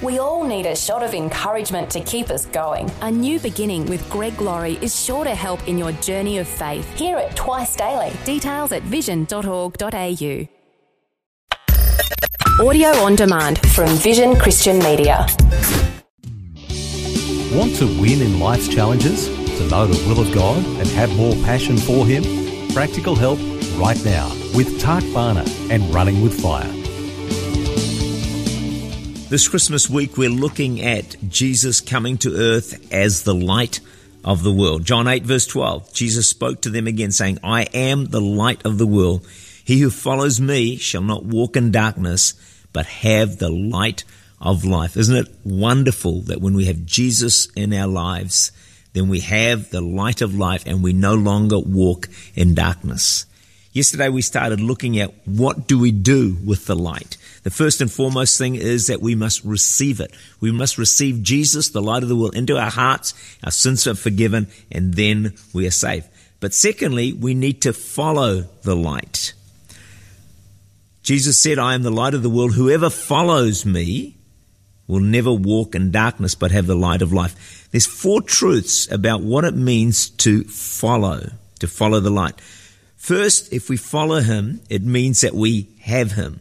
We all need a shot of encouragement to keep us going. A new beginning with Greg Laurie is sure to help in your journey of faith. Hear it twice daily. Details at vision.org.au. Audio on demand from Vision Christian Media. Want to win in life's challenges? To know the will of God and have more passion for Him? Practical help right now with Tak Bhana and Running with Fire. This Christmas week, we're looking at Jesus coming to earth as the light of the world. John 8, verse 12. Jesus spoke to them again, saying, I am the light of the world. He who follows me shall not walk in darkness, but have the light of life. Isn't it wonderful that when we have Jesus in our lives, then we have the light of life and we no longer walk in darkness? Yesterday we started looking at what do we do with the light. The first and foremost thing is that we must receive it. We must receive Jesus, the light of the world, into our hearts. Our sins are forgiven and then we are saved. But secondly, we need to follow the light. Jesus said, I am the light of the world. Whoever follows me will never walk in darkness but have the light of life. There's four truths about what it means to follow, to follow the light. First, if we follow him, it means that we have him.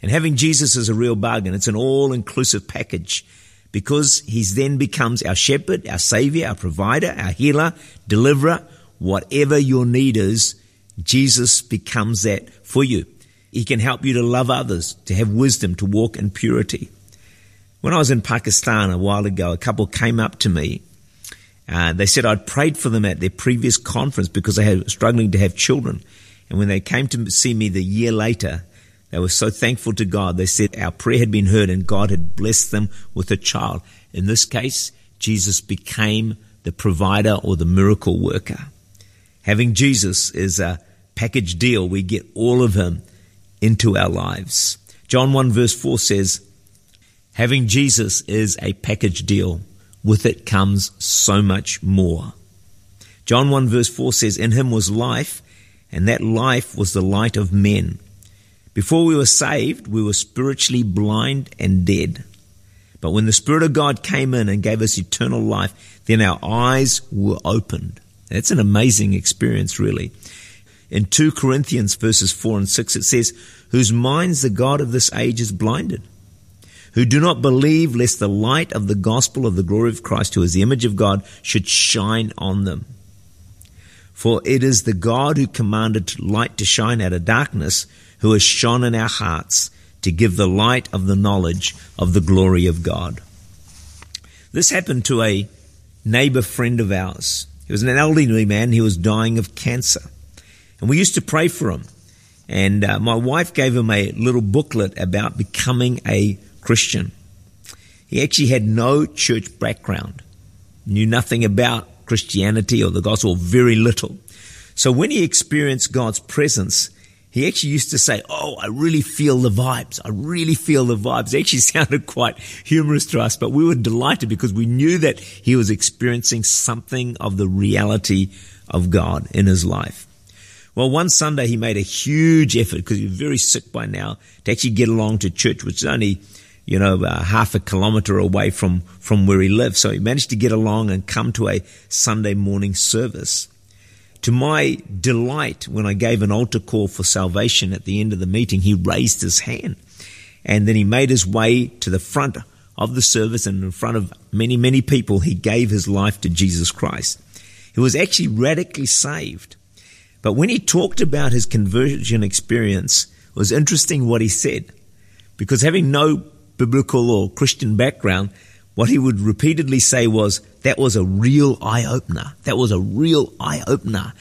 And having Jesus is a real bargain. It's an all-inclusive package because he's then becomes our shepherd, our savior, our provider, our healer, deliverer, whatever your need is, Jesus becomes that for you. He can help you to love others, to have wisdom, to walk in purity. When I was in Pakistan a while ago, a couple came up to me uh, they said I'd prayed for them at their previous conference because they were struggling to have children. And when they came to see me the year later, they were so thankful to God. They said our prayer had been heard and God had blessed them with a child. In this case, Jesus became the provider or the miracle worker. Having Jesus is a package deal. We get all of him into our lives. John 1 verse 4 says, having Jesus is a package deal with it comes so much more. John 1 verse 4 says, In him was life, and that life was the light of men. Before we were saved, we were spiritually blind and dead. But when the Spirit of God came in and gave us eternal life, then our eyes were opened. That's an amazing experience, really. In 2 Corinthians verses 4 and 6, it says, Whose minds the God of this age is blinded who do not believe lest the light of the gospel of the glory of Christ, who is the image of God, should shine on them. For it is the God who commanded light to shine out of darkness, who has shone in our hearts to give the light of the knowledge of the glory of God. This happened to a neighbor friend of ours. He was an elderly man. He was dying of cancer. And we used to pray for him. And uh, my wife gave him a little booklet about becoming a Christian. He actually had no church background, knew nothing about Christianity or the gospel, very little. So when he experienced God's presence, he actually used to say, Oh, I really feel the vibes. I really feel the vibes. It actually sounded quite humorous to us, but we were delighted because we knew that he was experiencing something of the reality of God in his life. Well, one Sunday he made a huge effort because he was very sick by now to actually get along to church, which is only you know, uh, half a kilometer away from, from where he lived. So he managed to get along and come to a Sunday morning service. To my delight, when I gave an altar call for salvation at the end of the meeting, he raised his hand and then he made his way to the front of the service and in front of many, many people, he gave his life to Jesus Christ. He was actually radically saved. But when he talked about his conversion experience, it was interesting what he said. Because having no biblical or Christian background, what he would repeatedly say was, that was a real eye opener. That was a real eye opener.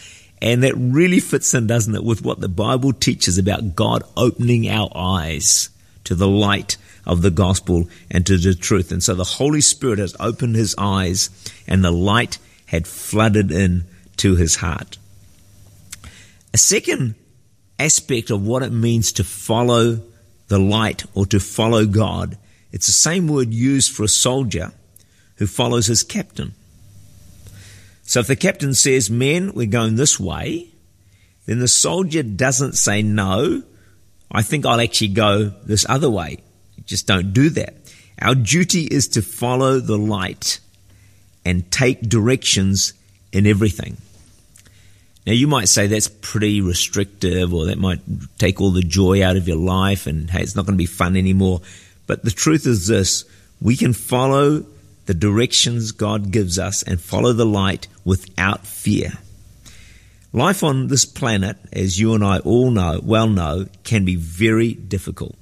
And that really fits in, doesn't it, with what the Bible teaches about God opening our eyes to the light of the gospel and to the truth. And so the Holy Spirit has opened his eyes and the light had flooded in to his heart. A second aspect of what it means to follow the light or to follow God. It's the same word used for a soldier who follows his captain. So if the captain says, men, we're going this way, then the soldier doesn't say, no, I think I'll actually go this other way. Just don't do that. Our duty is to follow the light and take directions in everything. Now, you might say that's pretty restrictive, or that might take all the joy out of your life, and hey, it's not going to be fun anymore. But the truth is this we can follow the directions God gives us and follow the light without fear. Life on this planet, as you and I all know, well know, can be very difficult.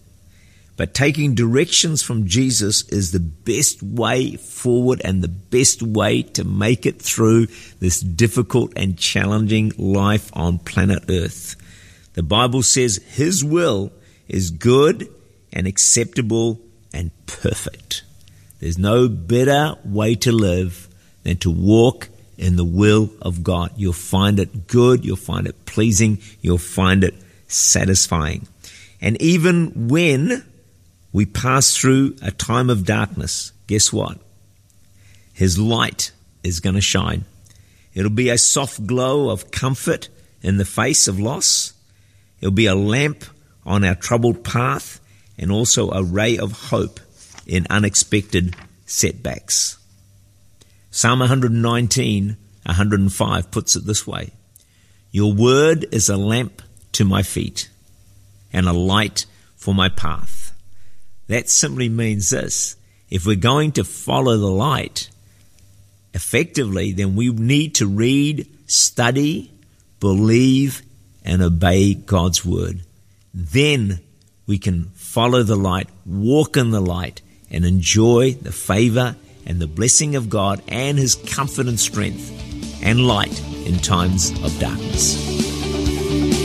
But taking directions from Jesus is the best way forward and the best way to make it through this difficult and challenging life on planet Earth. The Bible says His will is good and acceptable and perfect. There's no better way to live than to walk in the will of God. You'll find it good, you'll find it pleasing, you'll find it satisfying. And even when we pass through a time of darkness, guess what? His light is going to shine. It'll be a soft glow of comfort in the face of loss. It'll be a lamp on our troubled path and also a ray of hope in unexpected setbacks. Psalm 119, 105 puts it this way Your word is a lamp to my feet and a light for my path. That simply means this. If we're going to follow the light effectively, then we need to read, study, believe, and obey God's word. Then we can follow the light, walk in the light, and enjoy the favor and the blessing of God and His comfort and strength and light in times of darkness.